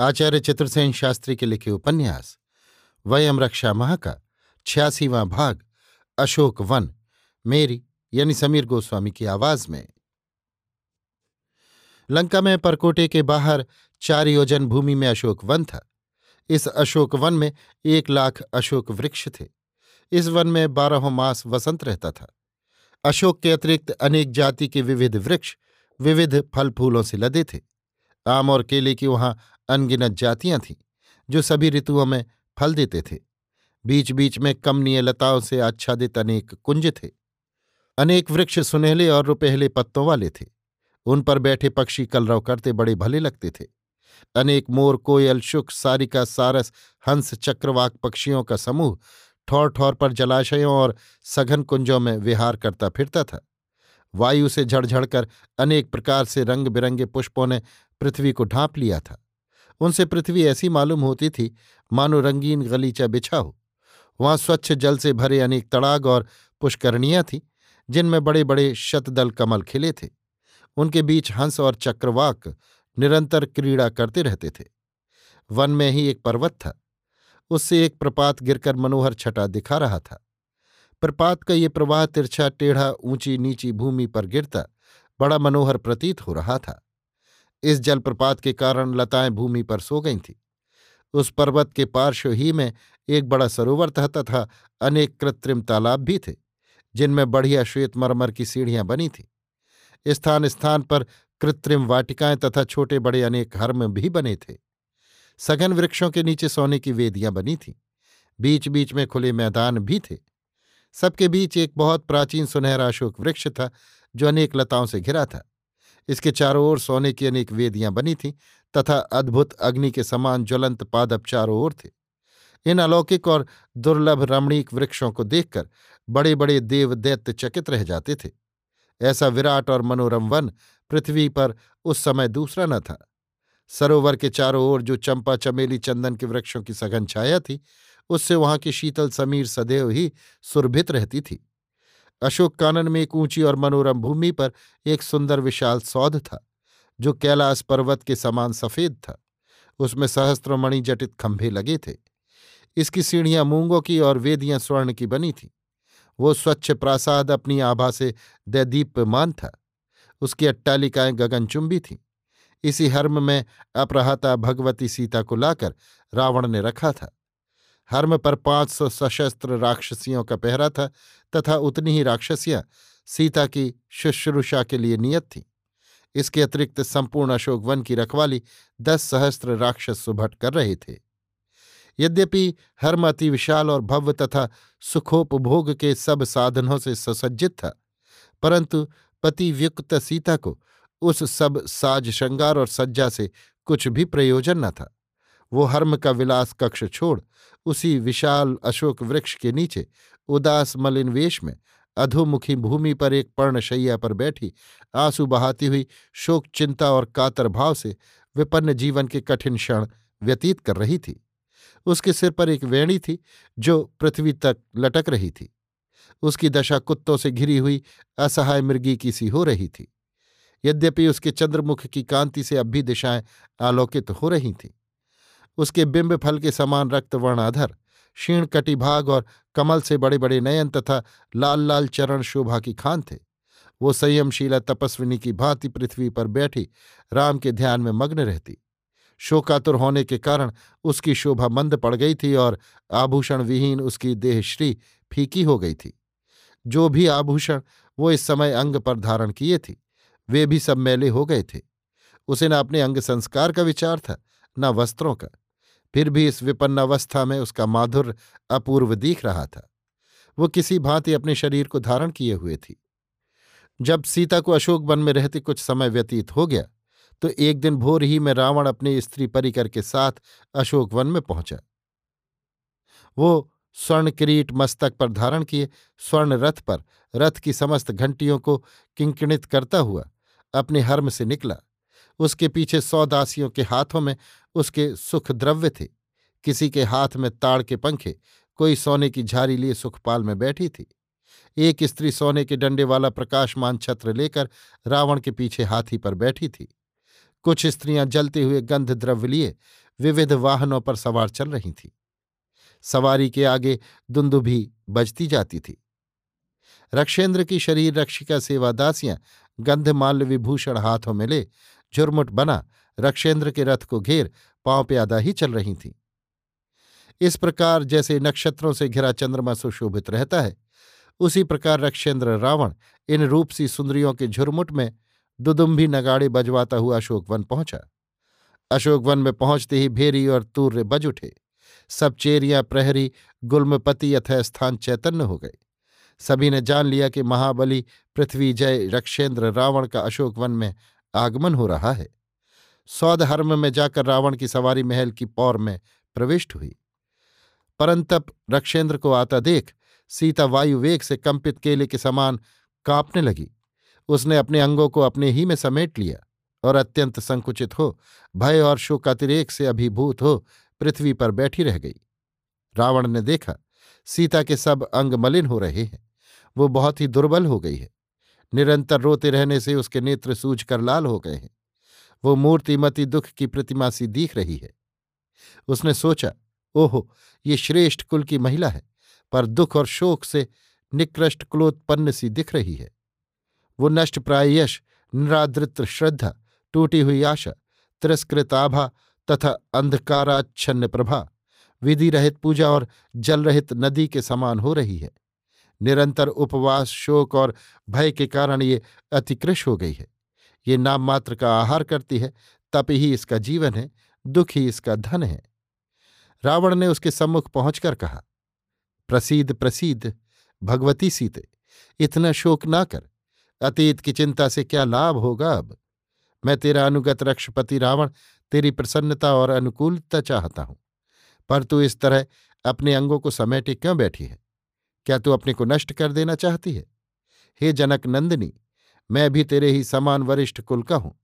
आचार्य चतुर्सेन शास्त्री के लिखे उपन्यास, वयम रक्षा माह का छियासीवां भाग, अशोक वन, मेरी, यानी समीर गोस्वामी की आवाज़ में। लंका में परकोटे के बाहर चार योजन भूमि में अशोक वन था। इस अशोक वन में एक लाख अशोक वृक्ष थे। इस वन में बारहों मास वसंत रहता था। अशोक के अतिरिक्त अनेक जाति के विविध वृक्ष, विविध फल फूलों से लदे थे। आम और केले की वहाँ अनगिनत जातियाँ थीं, जो सभी ऋतुओं में फल देते थे। बीच बीच में कमनीय लताओं से आच्छादित अनेक कुंज थे। अनेक वृक्ष सुनहले और रुपहले पत्तों वाले थे। उन पर बैठे पक्षी कलरव करते बड़े भले लगते थे। अनेक मोर, कोयल, शुक, सारिका, सारस, हंस, चक्रवाक पक्षियों का समूह ठौर ठौर पर जलाशयों और सघन कुंजों में विहार करता फिरता था। वायु से झड़झड़कर अनेक प्रकार से रंग बिरंगे पुष्पों ने पृथ्वी को ढांप लिया था। उनसे पृथ्वी ऐसी मालूम होती थी, मानो रंगीन गलीचा बिछा हो। वहाँ स्वच्छ जल से भरे अनेक तड़ाग और पुष्करणियाँ थीं, जिनमें बड़े बड़े शतदल कमल खिले थे। उनके बीच हंस और चक्रवाक निरंतर क्रीड़ा करते रहते थे। वन में ही एक पर्वत था। उससे एक प्रपात गिरकर मनोहर छटा दिखा रहा था। प्रपात का ये प्रवाह तिरछा टेढ़ा ऊँची नीची भूमि पर गिरता बड़ा मनोहर प्रतीत हो रहा था। इस जलप्रपात के कारण लताएँ भूमि पर सो गई थीं। उस पर्वत के पार्श्व ही में एक बड़ा सरोवर था तथा अनेक कृत्रिम तालाब भी थे, जिनमें बढ़िया श्वेतमरमर की सीढ़ियाँ बनी थीं। स्थान स्थान पर कृत्रिम वाटिकाएँ तथा छोटे बड़े अनेक हर्म भी बने थे। सघन वृक्षों के नीचे सोने की वेदियाँ बनी थीं। बीच बीच में खुले मैदान भी थे। सबके बीच एक बहुत प्राचीन सुनहरा अशोक वृक्ष था, जो अनेक लताओं से घिरा था। इसके चारों ओर सोने की अनेक वेदियाँ बनी थीं, तथा अद्भुत अग्नि के समान ज्वलंत पादप चारों ओर थे। इन अलौकिक और दुर्लभ रमणीक वृक्षों को देखकर बड़े बड़े देव दैत्य चकित रह जाते थे। ऐसा विराट और मनोरम वन पृथ्वी पर उस समय दूसरा न था। सरोवर के चारों ओर जो चंपा चमेली चंदन के वृक्षों की सघन छाया थी, उससे वहाँ की शीतल समीर सदैव ही सुरभित रहती थी। अशोक कानन में एक ऊँची और मनोरम भूमि पर एक सुंदर विशाल सौध था, जो कैलाश पर्वत के समान सफ़ेद था। उसमें सहस्त्रमणि जटित खंभे लगे थे। इसकी सीढ़ियाँ मूंगों की और वेदियाँ स्वर्ण की बनी थीं। वो स्वच्छ प्रासाद अपनी आभा से दैदीप्यमान था। उसकी अट्टालिकाएँ गगनचुंबी थीं। इसी हर्म में अपराहता भगवती सीता को लाकर रावण ने रखा था। हर्म पर पाँच सौ सशस्त्र राक्षसियों का पहरा था, तथा उतनी ही राक्षसियाँ सीता की शुश्रूषा के लिए नियत थीं। इसके अतिरिक्त संपूर्ण अशोक वन की रखवाली दस सहस्त्र राक्षस सुभट कर रहे थे। यद्यपि हर्म अति विशाल और भव्य तथा सुखोपभोग के सब साधनों से सुसज्जित था, परंतु पतिव्युक्त सीता को उस सब साज श्रृंगार और सज्जा से कुछ भी प्रयोजन न था। वो हर्म का विलास कक्ष छोड़ उसी विशाल अशोक वृक्ष के नीचे, उदास मलिन वेश में, अधोमुखी भूमि पर एक पर्णशैया पर बैठी, आँसू बहाती हुई शोक, चिंता और कातर भाव से विपन्न जीवन के कठिन क्षण व्यतीत कर रही थी। उसके सिर पर एक वेणी थी, जो पृथ्वी तक लटक रही थी। उसकी दशा कुत्तों से घिरी हुई, असहाय मृगी की सी हो रही थी। यद्यपि उसके चंद्रमुख की कांति से अब भी दिशाएँ आलोकित हो रही थीं। उसके बिंब फल के समान रक्तवर्णाधर क्षीण कटिभाग और कमल से बड़े बड़े नयन तथा लाल लाल चरण शोभा की खान थे। वो संयमशीला तपस्विनी की भांति पृथ्वी पर बैठी राम के ध्यान में मग्न रहती। शोकातुर होने के कारण उसकी शोभा मंद पड़ गई थी और आभूषण विहीन उसकी देहश्री फीकी हो गई थी। जो भी आभूषण वो इस समय अंग पर धारण किए थी, वे भी सब मैले हो गए थे। उसे न अपने अंग संस्कार का विचार था, न वस्त्रों का। फिर भी इस विपन्न अवस्था में उसका माधुर, अपूर्व दिख रहा था। वो किसी भांति अपने शरीर को धारण किए हुए थी। जब सीता को अशोक वन में रहते कुछ समय व्यतीत हो गया तो एक दिन भोर ही में रावण अपने स्त्री परिकर के साथ अशोक वन में पहुँचा। वो स्वर्ण किरीट मस्तक पर धारण किए, स्वर्ण रथ पर, रथ की समस्त घंटियों को किंकिणित करता हुआ अपने हर्म से निकला। उसके पीछे सौ दासियों के हाथों में उसके सुख द्रव्य थे। किसी के हाथ में ताड़ के पंखे, कोई सोने की झारी लिए सुखपाल में बैठी थी। एक स्त्री सोने के डंडे वाला प्रकाशमान छत्र लेकर रावण के पीछे हाथी पर बैठी थी। कुछ स्त्रियाँ जलते हुए गंध द्रव्य लिए विविध वाहनों पर सवार चल रही थीं। सवारी के आगे दुंदुभी बजती जाती थी। रक्षेंद्र की शरीर रक्षिका सेवादासियाँ गंधमाल्य विभूषण हाथों में ले झुरमुट बना, रक्षेंद्र के रथ को घेर, पाँव प्यादा ही चल रही थीं। इस प्रकार जैसे नक्षत्रों से घिरा चंद्रमा सुशोभित रहता है, उसी प्रकार रक्षेंद्र रावण इन रूपसी सुंदरियों के झुरमुट में दुदुम्भी नगाड़े बजवाता हुआ अशोकवन पहुँचा। अशोकवन में पहुँचते ही भेरी और तूर्य बज उठे। सब चेरियाँ, प्रहरी, गुल्मपति यथास्थान चैतन्य हो गए। सभी ने जान लिया कि महाबली पृथ्वी जय रक्षेंद्र रावण का अशोकवन में आगमन हो रहा है। सौदहर्म में जाकर रावण की सवारी महल की पौर में प्रविष्ट हुई। परंतप रक्षेंद्र को आता देख सीता वायु वेग से कंपित केले के समान कांपने लगी। उसने अपने अंगों को अपने ही में समेट लिया और अत्यंत संकुचित हो, भय और शोकातिरेक से अभिभूत हो पृथ्वी पर बैठी रह गई। रावण ने देखा, सीता के सब अंग मलिन हो रहे हैं। वो बहुत ही दुर्बल हो गई है। निरंतर रोते रहने से उसके नेत्र सूझ कर लाल हो गए हैं। वो मूर्तिमती दुख की प्रतिमा सी दिख रही है। उसने सोचा, ओहो, ये श्रेष्ठ कुल की महिला है, पर दुख और शोक से निकृष्ट कुलोत्पन्न सी दिख रही है। वो नष्ट प्राय यश निरादृत श्रद्धा, टूटी हुई आशा, तिरस्कृत आभा तथा अंधकाराच्छन्न प्रभा विधि रहित पूजा और जल रहित नदी के समान हो रही है। निरंतर उपवास, शोक और भय के कारण ये अतिकृश हो गई है। ये नाम मात्र का आहार करती है, तप ही इसका जीवन है, दुख ही इसका धन है। रावण ने उसके सम्मुख पहुंचकर कहा, प्रसीद प्रसीद, भगवती सीते, इतना शोक ना कर, अतीत की चिंता से क्या लाभ होगा अब? मैं तेरा अनुगत रक्षपति रावण, तेरी प्रसन्नता और अनुकूलता चाहता हूँ, पर तू इस तरह अपने अंगों को समेटे क्यों बैठी है? क्या तू अपने को नष्ट कर देना चाहती है? हे जनक नंदिनी, मैं भी तेरे ही समान वरिष्ठ कुल का हूँ।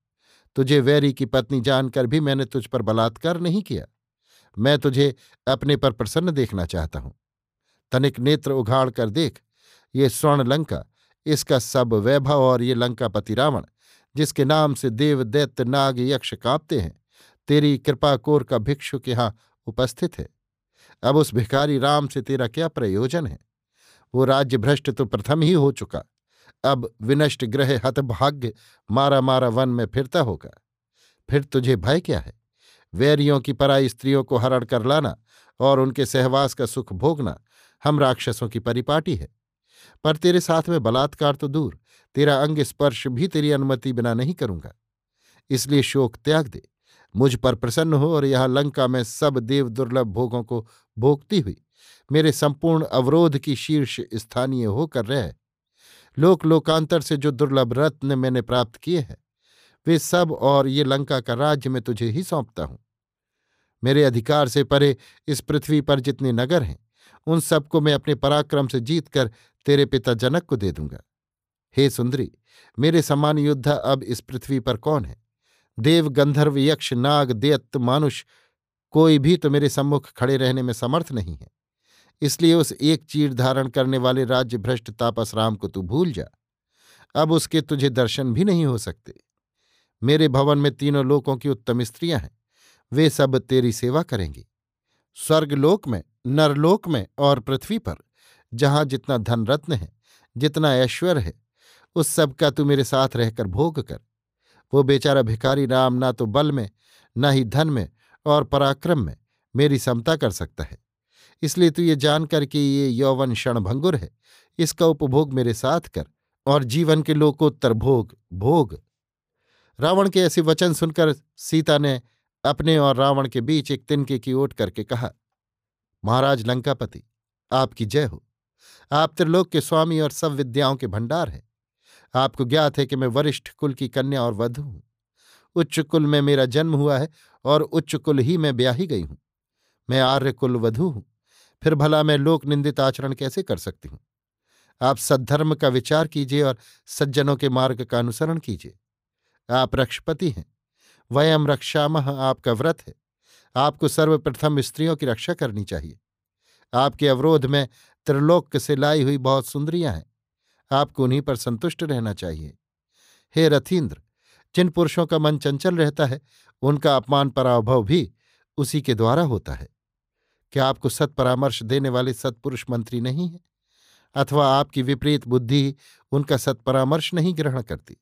तुझे वैरी की पत्नी जानकर भी मैंने तुझ पर बलात्कार नहीं किया। मैं तुझे अपने पर प्रसन्न देखना चाहता हूँ। तनिक नेत्र उघाड़ कर देख, ये स्वर्ण लंका, इसका सब वैभव और ये लंकापति रावण, जिसके नाम से देव, दैत्य, नाग, यक्ष कांपते हैं, तेरी कृपा कोर का भिक्षुक यहाँ उपस्थित है। अब उस भिखारी राम से तेरा क्या प्रयोजन है? वो राज्य भ्रष्ट तो प्रथम ही हो चुका। अब विनष्ट ग्रह हतभाग्य मारा मारा वन में फिरता होगा। फिर तुझे भय क्या है? वैरियों की पराई स्त्रियों को हरण कर लाना और उनके सहवास का सुख भोगना हम राक्षसों की परिपाटी है। पर तेरे साथ में बलात्कार तो दूर, तेरा अंग स्पर्श भी तेरी अनुमति बिना नहीं करूँगा। इसलिए शोक त्याग दे, मुझ पर प्रसन्न हो और यहाँ लंका में सब देव दुर्लभ भोगों को भोगती हुई मेरे संपूर्ण अवरोध की शीर्ष स्थानीय होकर रह। लोक लोकांतर से जो दुर्लभ रत्न मैंने प्राप्त किए हैं, वे सब और ये लंका का राज्य मैं तुझे ही सौंपता हूँ। मेरे अधिकार से परे इस पृथ्वी पर जितने नगर हैं, उन सबको मैं अपने पराक्रम से जीतकर तेरे पिता जनक को दे दूँगा। हे सुंदरी, मेरे समान योद्धा अब इस पृथ्वी पर कौन है? देव गंधर्व यक्ष नाग देयत्त मानुष कोई भी तो मेरे सम्मुख खड़े रहने में समर्थ नहीं है। इसलिए उस एक चीर धारण करने वाले राज्य भ्रष्ट तापस राम को तू भूल जा। अब उसके तुझे दर्शन भी नहीं हो सकते। मेरे भवन में तीनों लोकों की उत्तम स्त्रियाँ हैं। वे सब तेरी सेवा करेंगी। स्वर्गलोक में नरलोक में और पृथ्वी पर, जहाँ जितना धन रत्न है, जितना ऐश्वर्य है, उस सब का तू मेरे साथ रहकर भोग कर। वो बेचारा भिखारी राम ना तो बल में, न ही धन में और पराक्रम में मेरी समता कर सकता है। इसलिए तू ये जानकर कि ये यौवन क्षणभंगुर है। इसका उपभोग मेरे साथ कर और जीवन के लोकोत्तर भोग भोग। रावण के ऐसे वचन सुनकर सीता ने अपने और रावण के बीच एक तिनके की ओट करके कहा, महाराज लंकापति, आपकी जय हो। आप त्रिलोक के स्वामी और सब विद्याओं के भंडार हैं। आपको ज्ञात है कि मैं वरिष्ठ कुल की कन्या और वधु हूँ। उच्च कुल में मेरा जन्म हुआ है और उच्च कुल ही मैं ब्याही गई हूँ। मैं आर्य कुल वधु हूँ। फिर भला मैं लोक निंदित आचरण कैसे कर सकती हूँ? आप सद्धर्म का विचार कीजिए और सज्जनों के मार्ग का अनुसरण कीजिए। आप रक्षपति हैं। वयम रक्षामह आपका व्रत है। आपको सर्वप्रथम स्त्रियों की रक्षा करनी चाहिए। आपके अवरोध में त्रिलोक से लाई हुई बहुत सुंदरियाँ हैं। आपको उन्हीं पर संतुष्ट रहना चाहिए। हे रथीन्द्र जिन पुरुषों का मन चंचल रहता है, उनका अपमान पराभव भी उसी के द्वारा होता है। क्या आपको सत्परामर्श देने वाले सत्पुरुष मंत्री नहीं हैं? अथवा आपकी विपरीत बुद्धि उनका सत्परामर्श नहीं ग्रहण करती?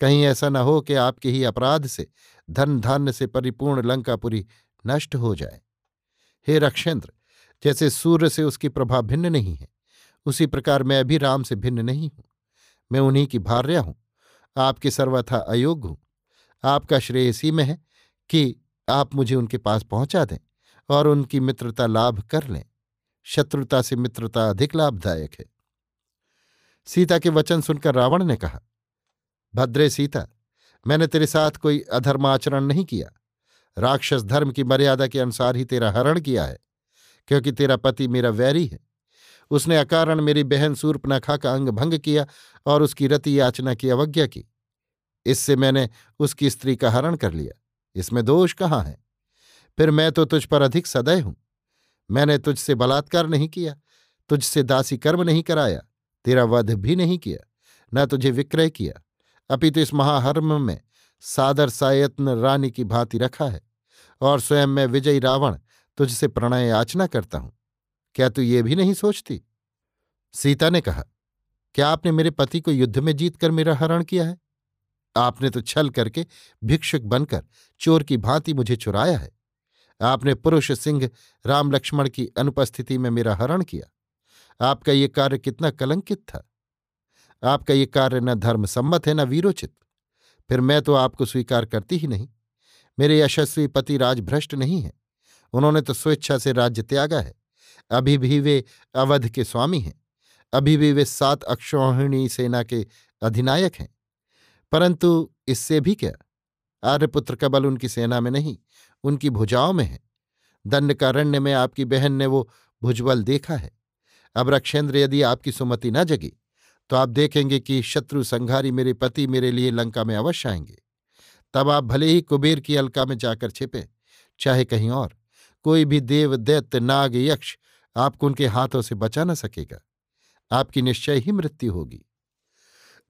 कहीं ऐसा न हो कि आपके ही अपराध से धन धान्य से परिपूर्ण लंकापुरी नष्ट हो जाए। हे रक्षेंद्र, जैसे सूर्य से उसकी प्रभा भिन्न नहीं है, उसी प्रकार मैं अभी राम से भिन्न नहीं हूँ। मैं उन्हीं की भार्या हूँ, आपके सर्वथा अयोग्य हूँ। आपका श्रेय इसी में है कि आप मुझे उनके पास पहुँचा दें। और उनकी मित्रता लाभ कर लें। शत्रुता से मित्रता अधिक लाभदायक है। सीता के वचन सुनकर रावण ने कहा, भद्रे सीता, मैंने तेरे साथ कोई अधर्माचरण नहीं किया। राक्षस धर्म की मर्यादा के अनुसार ही तेरा हरण किया है, क्योंकि तेरा पति मेरा वैरी है। उसने अकारण मेरी बहन सूर्पनखा का अंग भंग किया और उसकी रति याचना की अवज्ञा की। इससे मैंने उसकी स्त्री का हरण कर लिया। इसमें दोष कहाँ है? फिर मैं तो तुझ पर अधिक सदय हूँ। मैंने तुझसे बलात्कार नहीं किया, तुझसे दासी कर्म नहीं कराया, तेरा वध भी नहीं किया, न तुझे विक्रय किया। अपितु तो इस महाहर्म में सादर सायत्न रानी की भांति रखा है और स्वयं मैं विजयी रावण तुझसे प्रणय याचना करता हूँ। क्या तू ये भी नहीं सोचती? सीता ने कहा, क्या आपने मेरे पति को युद्ध में जीतकर मेरा हरण किया है? आपने तो छल करके भिक्षुक बनकर चोर की भांति मुझे चुराया है। आपने पुरुष सिंह राम लक्ष्मण की अनुपस्थिति में मेरा हरण किया। आपका ये कार्य कितना कलंकित था। आपका ये कार्य न धर्म सम्मत है, न वीरोचित। फिर मैं तो आपको स्वीकार करती ही नहीं। मेरे यशस्वी पति राजभ्रष्ट नहीं है। उन्होंने तो स्वेच्छा से राज्य त्यागा है। अभी भी वे अवध के स्वामी हैं। अभी भी वे सात अक्षौहिणी सेना के अधिनायक हैं। परंतु इससे भी क्या? आर्यपुत्र का बल उनकी सेना में नहीं। उनकी भुजाओं में है। दंडकारण्य में आपकी बहन ने वो भुजबल देखा है। अब रक्षेंद्र यदि आपकी सुमति न जगी तो आप देखेंगे कि शत्रु संघारी मेरे पति मेरे लिए लंका में अवश्य आएँगे। तब आप भले ही कुबेर की अलका में जाकर छिपे, चाहे कहीं और, कोई भी देव, दैत्य, नाग, यक्ष आपको उनके हाथों से बचा न सकेगा। आपकी निश्चय ही मृत्यु होगी।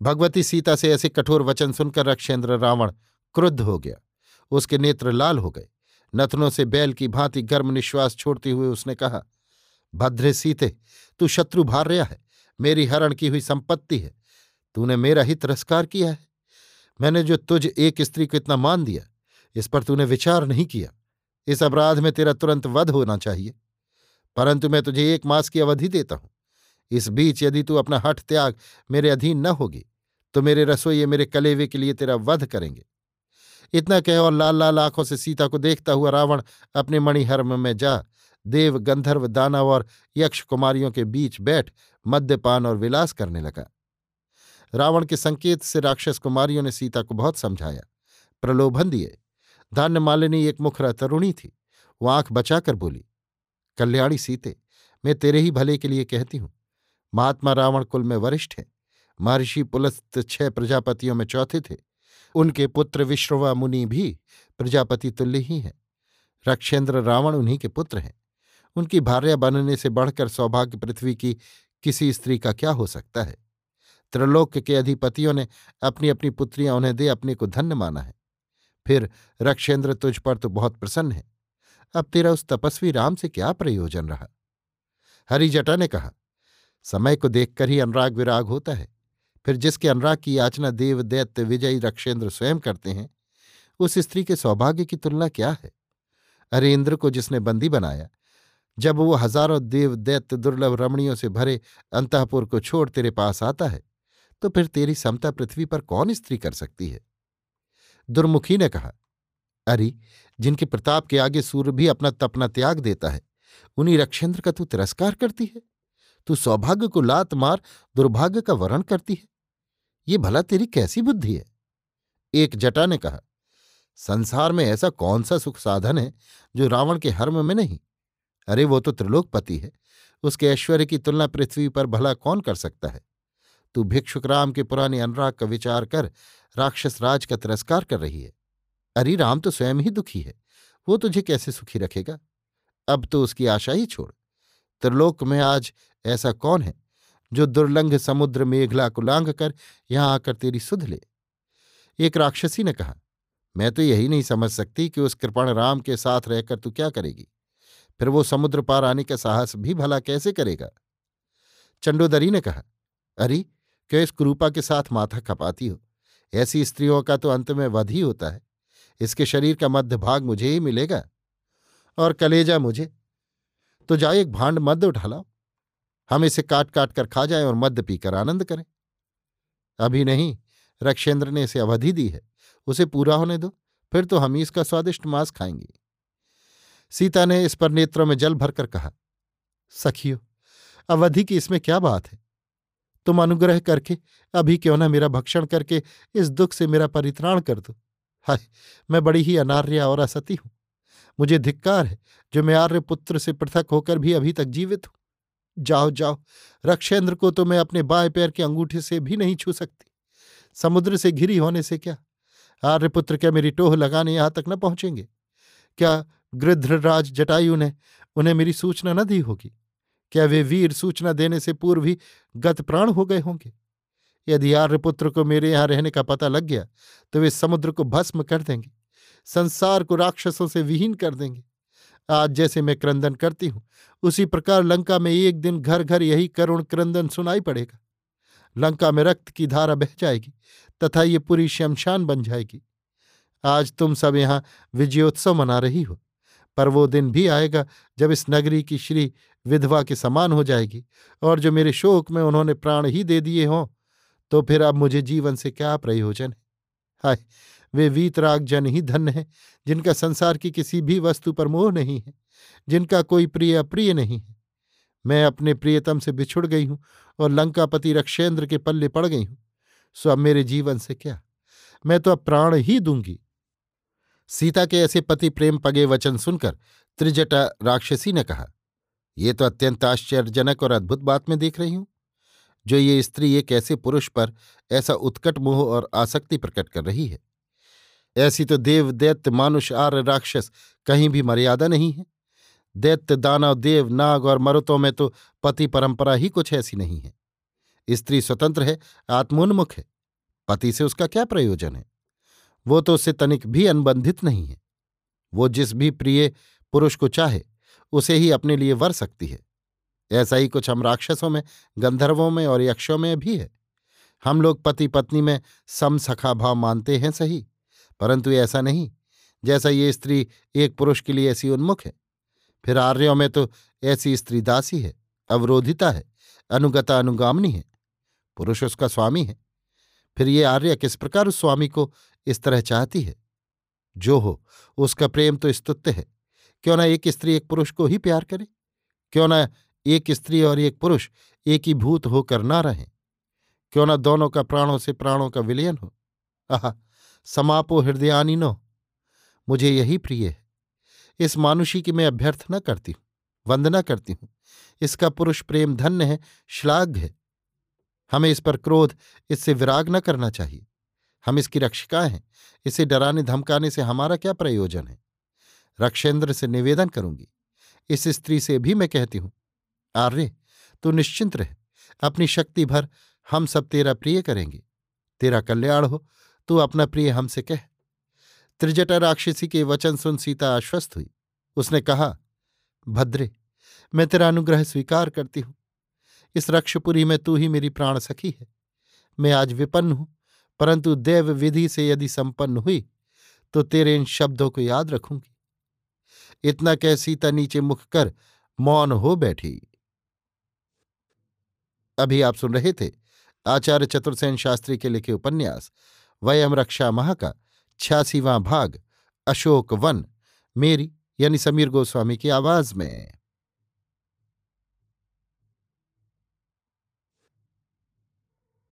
भगवती सीता से ऐसे कठोर वचन सुनकर रक्षेंद्र रावण क्रुद्ध हो गया। उसके नेत्र लाल हो गए। नथनों से बैल की भांति गर्म निश्वास छोड़ते हुए उसने कहा, भद्रे सीते, तू शत्रु भार रहा है। मेरी हरण की हुई संपत्ति है। तूने मेरा ही तिरस्कार किया है। मैंने जो तुझ एक स्त्री को इतना मान दिया, इस पर तूने विचार नहीं किया। इस अपराध में तेरा तुरंत वध होना चाहिए। परंतु मैं तुझे एक मास की अवधि देता हूँ। इस बीच यदि तू अपना हठ त्याग मेरे अधीन न होगी तो मेरे रसोई मेरे कलेवे के लिए तेरा वध करेंगे। इतना कह और लाल लाल आँखों से सीता को देखता हुआ रावण अपने मणिहर्म में जा। देव गंधर्व, दानव और यक्ष कुमारियों के बीच बैठ मद्यपान और विलास करने लगा। रावण के संकेत से राक्षस कुमारियों ने सीता को बहुत समझाया। प्रलोभन दिए। धान्य मालिनी एक मुखरा तरुणी थी। वो आँख बचाकर बोली, कल्याणी सीते, मैं तेरे ही भले के लिए कहती हूँ। महात्मा रावण कुल में वरिष्ठ है। महर्षि पुलस्त छह प्रजापतियों में चौथे थे। उनके पुत्र विश्रवा मुनि भी प्रजापति तुल्य ही हैं। रक्षेंद्र रावण उन्हीं के पुत्र हैं। उनकी भार्या बनने से बढ़कर सौभाग्य पृथ्वी की किसी स्त्री का क्या हो सकता है? त्रिलोक के अधिपतियों ने अपनी अपनी पुत्रियाँ उन्हें दे अपने को धन्य माना है। फिर रक्षेंद्र तुझ पर तो बहुत प्रसन्न है। अब तेरा उस तपस्वी राम से क्या प्रयोजन रहा? हरिजटा ने कहा, समय को देखकर ही अनुराग विराग होता है। फिर जिसके अनुराग की याचना देव, दैत्य, विजयी रक्षेंद्र स्वयं करते हैं, उस स्त्री के सौभाग्य की तुलना क्या है? अरे, इंद्र को जिसने बंदी बनाया, जब वो हज़ारों देव, दैत्य, दुर्लभ रमणियों से भरे अंतपुर को छोड़ तेरे पास आता है तो फिर तेरी समता पृथ्वी पर कौन स्त्री कर सकती है? दुर्मुखी ने कहा, अरे, जिनके प्रताप के आगे सूर्य भी अपना तपना त्याग देता है, उन्हीं रक्षेंद्र का तू तिरस्कार करती है? तू सौभाग्य को लात मार, दुर्भाग्य का वर्ण करती है? ये भला तेरी कैसी बुद्धि है? एक जटा ने कहा, संसार में ऐसा कौन सा सुख साधन है जो रावण के हर्म में नहीं? अरे, वो तो त्रिलोकपति है। उसके ऐश्वर्य की तुलना पृथ्वी पर भला कौन कर सकता है? तू भिक्षुक राम के पुराने अनुराग का विचार कर राक्षस राज का तिरस्कार कर रही है। अरे, राम तो स्वयं ही दुखी है। वो तुझे कैसे सुखी रखेगा? अब तो उसकी आशा ही छोड़। त्रिलोक में आज ऐसा कौन है? जो दुर्लंघ समुद्र मेघला को लांघ कर यहाँ आकर तेरी सुध ले। एक राक्षसी ने कहा, मैं तो यही नहीं समझ सकती कि उस कृपण राम के साथ रहकर तू क्या करेगी। फिर वो समुद्र पार आने का साहस भी भला कैसे करेगा? चंडोदरी ने कहा, अरे, क्यों इस क्रूपा के साथ माथा खपाती हो? ऐसी स्त्रियों का तो अंत में वध ही होता है। इसके शरीर का मध्य भाग मुझे ही मिलेगा और कलेजा मुझे। तो जाए एक भांड मध्य उठा लाओ। हम इसे काट काट कर खा जाए और मद्य पीकर आनंद करें। अभी नहीं, रक्षेंद्र ने इसे अवधि दी है, उसे पूरा होने दो, फिर तो हम ही इसका स्वादिष्ट मांस खाएँगे। सीता ने इस पर नेत्रों में जल भरकर कहा, सखियो, अवधि की इसमें क्या बात है? तुम अनुग्रह करके, अभी क्यों ना मेरा भक्षण करके इस दुख से मेरा परित्राण कर दो। हाय, मैं बड़ी ही अनार्य और असती हूँ। मुझे धिक्कार है, जो मैं आर्य पुत्र से पृथक होकर भी अभी तक जीवित हूँ। जाओ जाओ, रक्षेंद्र को तो मैं अपने बाएँ पैर के अंगूठे से भी नहीं छू सकती। समुद्र से घिरी होने से क्या? आर्यपुत्र, क्या मेरी टोह लगाने यहाँ तक न पहुँचेंगे? क्या गृध्रराज जटायु ने उन्हें मेरी सूचना न दी होगी? क्या वे वीर सूचना देने से पूर्व ही गत प्राण हो गए होंगे? यदि आर्यपुत्र को मेरे यहाँ रहने का पता लग गया तो वे समुद्र को भस्म कर देंगे, संसार को राक्षसों से विहीन कर देंगे। आज जैसे मैं क्रंदन करती हूँ। उसी प्रकार लंका में एक दिन घर घर यही करुण क्रंदन सुनाई पड़ेगा। लंका में रक्त की धारा बह जाएगी तथा ये पूरी शमशान बन जाएगी। आज तुम सब यहाँ विजयोत्सव मना रही हो, पर वो दिन भी आएगा जब इस नगरी की श्री विधवा के समान हो जाएगी और जो मेरे शोक में उन्होंने प्राण ही दे दिए हों तो फिर अब मुझे जीवन से क्या प्रयोजन है? हाय! वे वीतराग जन ही धन्य हैं, जिनका संसार की किसी भी वस्तु पर मोह नहीं है, जिनका कोई प्रिय अप्रिय नहीं है। मैं अपने प्रियतम से बिछुड़ गई हूँ और लंकापति रक्षेंद्र के पल्ले पड़ गई हूँ। सो अब मेरे जीवन से क्या? मैं तो अब प्राण ही दूँगी। सीता के ऐसे पति प्रेम पगे वचन सुनकर त्रिजटा राक्षसी ने कहा, ये तो अत्यंत आश्चर्यजनक और अद्भुत बात में देख रही हूँ। जो ये स्त्री एक ऐसे पुरुष पर ऐसा उत्कट मोह और आसक्ति प्रकट कर रही है? ऐसी तो देव दैत्य मानुष आर्य राक्षस कहीं भी मर्यादा नहीं है। दैत्य, दानव, देव, नाग और मरुतों में तो पति परंपरा ही कुछ ऐसी नहीं है। स्त्री स्वतंत्र है, आत्मोन्मुख है। पति से उसका क्या प्रयोजन है? वो तो उससे तनिक भी अनबंधित नहीं है। वो जिस भी प्रिय पुरुष को चाहे, उसे ही अपने लिए वर सकती है। ऐसा ही कुछ हम राक्षसों में, गंधर्वों में और यक्षों में भी है। हम लोग पति पत्नी में सम सखा भाव मानते हैं सही। परंतु ऐसा नहीं, जैसा ये स्त्री एक पुरुष के लिए ऐसी उन्मुख है। फिर आर्यों में तो ऐसी स्त्री दासी है, अवरोधिता है, अनुगता अनुगामनी है, पुरुष उसका स्वामी है। फिर ये आर्य किस प्रकार उस स्वामी को इस तरह चाहती है? जो हो, उसका प्रेम तो स्तुत्य है। क्यों ना एक स्त्री एक पुरुष को ही प्यार करे? क्यों ना एक स्त्री और एक पुरुष एक ही भूत होकर ना रहें? क्यों ना दोनों का प्राणों से प्राणों का विलयन हो? आह समापो हृदयानिनो मुझे यही प्रिय है। इस मानुषी की मैं अभ्यर्थ न करती हूँ, वंदना करती हूँ। इसका पुरुष प्रेम धन्य है श्लाघ्य है। हमें इस पर क्रोध, इससे विराग न करना चाहिए। हम इसकी रक्षिका हैं, इसे डराने, धमकाने से हमारा क्या प्रयोजन है? रक्षेंद्र से निवेदन करूँगी। इस स्त्री से भी मैं कहती हूँ, आर्य, तू निश्चिंत रह। अपनी शक्ति भर हम सब तेरा प्रिय करेंगे। तेरा कल्याण हो तू अपना प्रिय हमसे कह। त्रिजटा राक्षसी के वचन सुन सीता आश्वस्त हुई। उसने कहा, भद्रे, मैं तेरा अनुग्रह स्वीकार करती हूँ। इस रक्षपुरी में तू ही मेरी प्राण सखी है। मैं आज विपन्न हूँ, परंतु देव विधि से यदि संपन्न हुई तो तेरे इन शब्दों को याद रखूँगी। इतना कह सीता नीचे मुख कर मौन हो बैठी। अभी आप सुन रहे थे आचार्य चतुर्सेन शास्त्री के लिखे उपन्यास वयम रक्षा माह का छियासीवां भाग, अशोक वन, मेरी यानी समीर गोस्वामी की आवाज़ में।